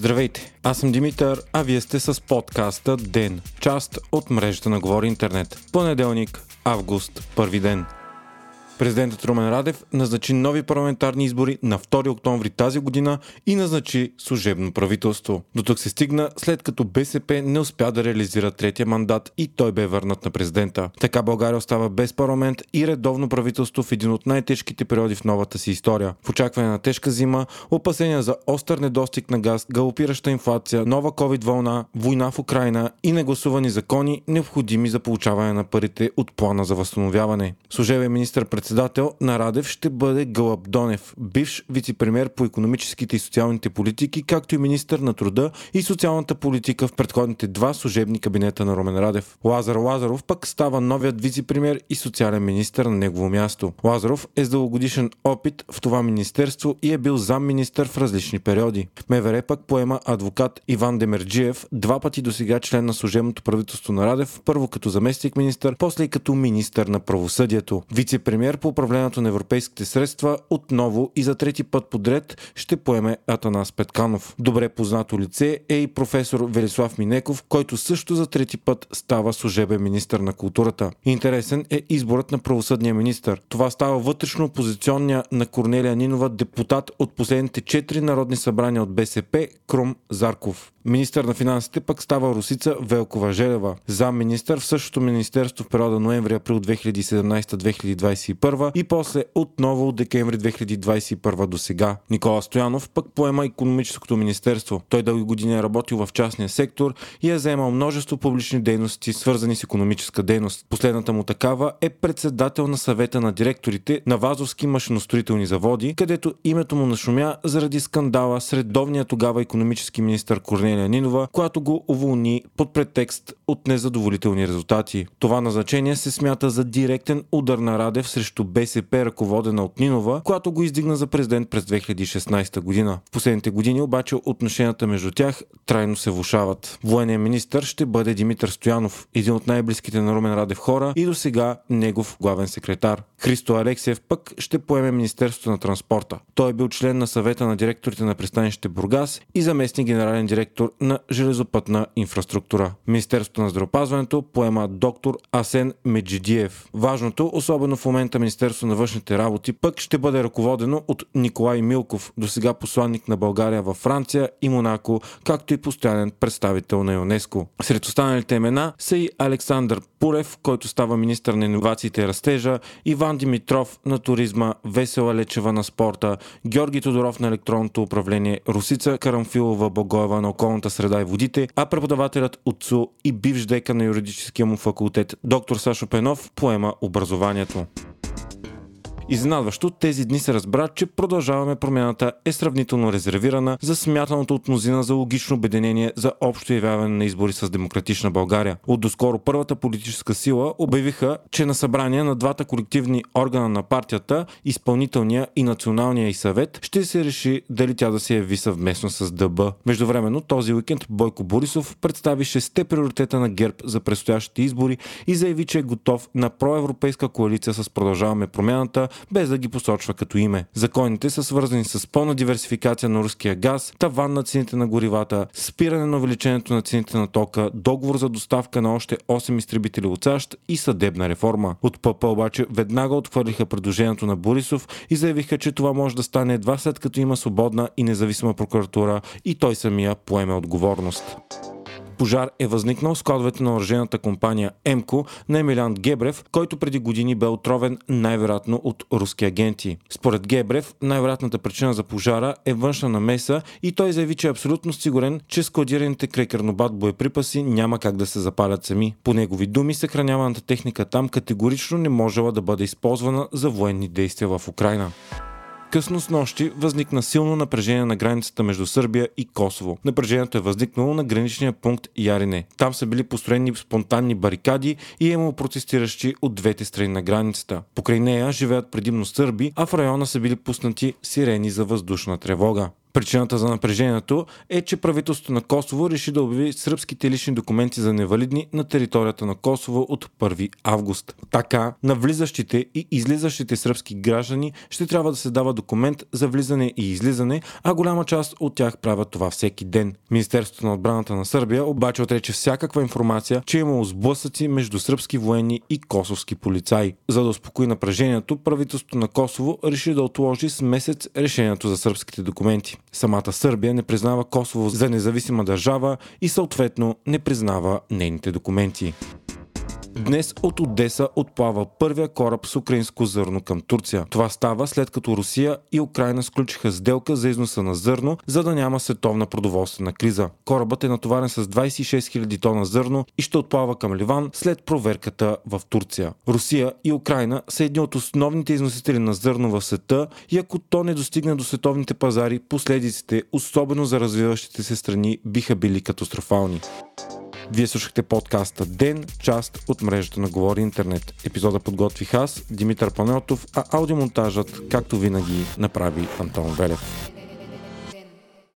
Здравейте, аз съм Димитър, а вие сте с подкаста ДЕН, част от мрежата на Говори Интернет. Понеделник, август, първи ден – Президентът Румен Радев назначи нови парламентарни избори на 2 октомври тази година и назначи служебно правителство. До тук се стигна след като БСП не успя да реализира третия мандат и той бе върнат на президента. Така България остава без парламент и редовно правителство в един от най-тежките периоди в новата си история. В очакване на тежка зима, опасения за остър недостиг на газ, галопираща инфлация, нова COVID вълна, война в Украина и негласувани закони, необходими за получаване на парите от плана за възстановяване. Служебен министр председател на Радев ще бъде Гълъб Донев, бивш вице-премьер по економическите и социалните политики, както и министър на труда и социалната политика в предходните два служебни кабинета на Ромен Радев. Лазар Лазаров пък става новият вице-премьер и социален министър на негово място. Лазаров е с дългогодишен опит в това министерство и е бил замминистър в различни периоди. МВР пък поема адвокат Иван Демерджиев, два пъти до сега член на служебното правителство на Радев, първо като заместник министър, после и като министър на правосъдието. Вице-премьер по управлението на европейските средства отново и за трети път подред ще поеме Атанас Петканов. Добре познато лице е и професор Велислав Минеков, който също за трети път става служебен министр на културата. Интересен е изборът на правосъдния министр. Това става вътрешно опозиционния на Корнелия Нинова депутат от последните четири народни събрания от БСП Крум Зарков. Министър на финансите пък става Русица Велкова Желева. Зам министър в същото министерство в периода ноември-април 2017-2021 и после отново от декември 2021 до сега. Никола Стоянов пък поема економическото министерство. Той дълги години е работил в частния сектор и е заемал множество публични дейности, свързани с економическа дейност. Последната му такава е председател на съвета на директорите на Вазовски машиностроителни заводи, където името му нашумя заради скандала с редовния тогава економически Корнелия Корнелия Нинова, която го уволни под претекст от незадоволителни резултати. Това назначение се смята за директен удар на Радев срещу БСП, ръководена от Нинова, която го издигна за президент през 2016 година. В последните години обаче отношенията между тях трайно се влушават. Военният министр ще бъде Димитър Стоянов, един от най-близките на Румен Радев хора и до сега негов главен секретар. Христо Алексиев пък ще поеме Министерството на транспорта. Той е бил член на съвета на директорите на пристанище Бургас и заместник генерален директор на железопътна инфраструктура. Министерството на здравеопазването поема доктор Асен Меджидиев. Важното, особено в момента Министерство на външните работи, пък ще бъде ръководено от Николай Милков, до сега посланник на България във Франция и Монако, както и постоянен представител на ЮНЕСКО. Сред останалите имена са и Александър Пурев, който става министър на инновациите и растежа, Иван Димитров на туризма, Весела Лечева на спорта, Георги Тодоров на електронното управление, Русица Карамфилова Богоева на околната среда и водите, а преподавателят УЦУ и бивш дека на юридическия му факултет доктор Сашо Пенов поема образованието. Изненадващо тези дни се разбра, че продължаваме промяната е сравнително резервирана за смятаното от мнозина за логично обединение за общо явяване на избори с демократична България. От доскоро първата политическа сила обявиха, че на събрание на двата колективни органа на партията, изпълнителния и националния и съвет, ще се реши дали тя да се яви съвместно с ДБ. Междувременно този уикенд Бойко Борисов представи шесте приоритета на ГЕРБ за предстоящите избори и заяви, че е готов на проевропейска коалиция с продължаваме промяната, без да ги посочва като име. Законите са свързани с пълна диверсификация на руския газ, таван на цените на горивата, спиране на увеличението на цените на тока, договор за доставка на още 8 изтребители от САЩ и съдебна реформа. От ПП обаче веднага отхвърлиха предложението на Борисов и заявиха, че това може да стане едва след като има свободна и независима прокуратура и той самия поеме отговорност пожар е възникнал с кодовете на оръжената компания МКО на Емилян Гебрев, който преди години бе отровен най-вероятно от руски агенти. Според Гебрев, най-вероятната причина за пожара е външна намеса и той заяви, че е абсолютно сигурен, че складираните край боеприпаси няма как да се запалят сами. По негови думи, съхраняваната техника там категорично не можела да бъде използвана за военни действия в Украина. Късно с нощи възникна силно напрежение на границата между Сърбия и Косово. Напрежението е възникнало на граничния пункт Ярине. Там са били построени спонтанни барикади и е имало протестиращи от двете страни на границата. Покрай нея живеят предимно сърби, а в района са били пуснати сирени за въздушна тревога. Причината за напрежението е, че правителството на Косово реши да обяви сръбските лични документи за невалидни на територията на Косово от 1 август. Така, на влизащите и излизащите сръбски граждани ще трябва да се дава документ за влизане и излизане, а голяма част от тях правят това всеки ден. Министерството на отбраната на Сърбия обаче отрече всякаква информация, че е имало сблъсъци между сръбски военни и косовски полицаи. За да успокои напрежението, правителството на Косово реши да отложи с месец решението за сръбските документи. Самата Сърбия не признава Косово за независима държава и съответно не признава нейните документи. Днес от Одеса отплава първия кораб с украинско зърно към Турция. Това става след като Русия и Украина сключиха сделка за износа на зърно, за да няма световна продоволствена криза. Корабът е натоварен с 26 000 тона зърно и ще отплава към Ливан след проверката в Турция. Русия и Украина са едни от основните износители на зърно в света и ако то не достигне до световните пазари, последиците, особено за развиващите се страни, биха били катастрофални. Вие слушахте подкаста Ден, част от мрежата на Говори Интернет. Епизода подготвих аз, Димитър Панелтов, а аудиомонтажът, както винаги, направи Антон Велев.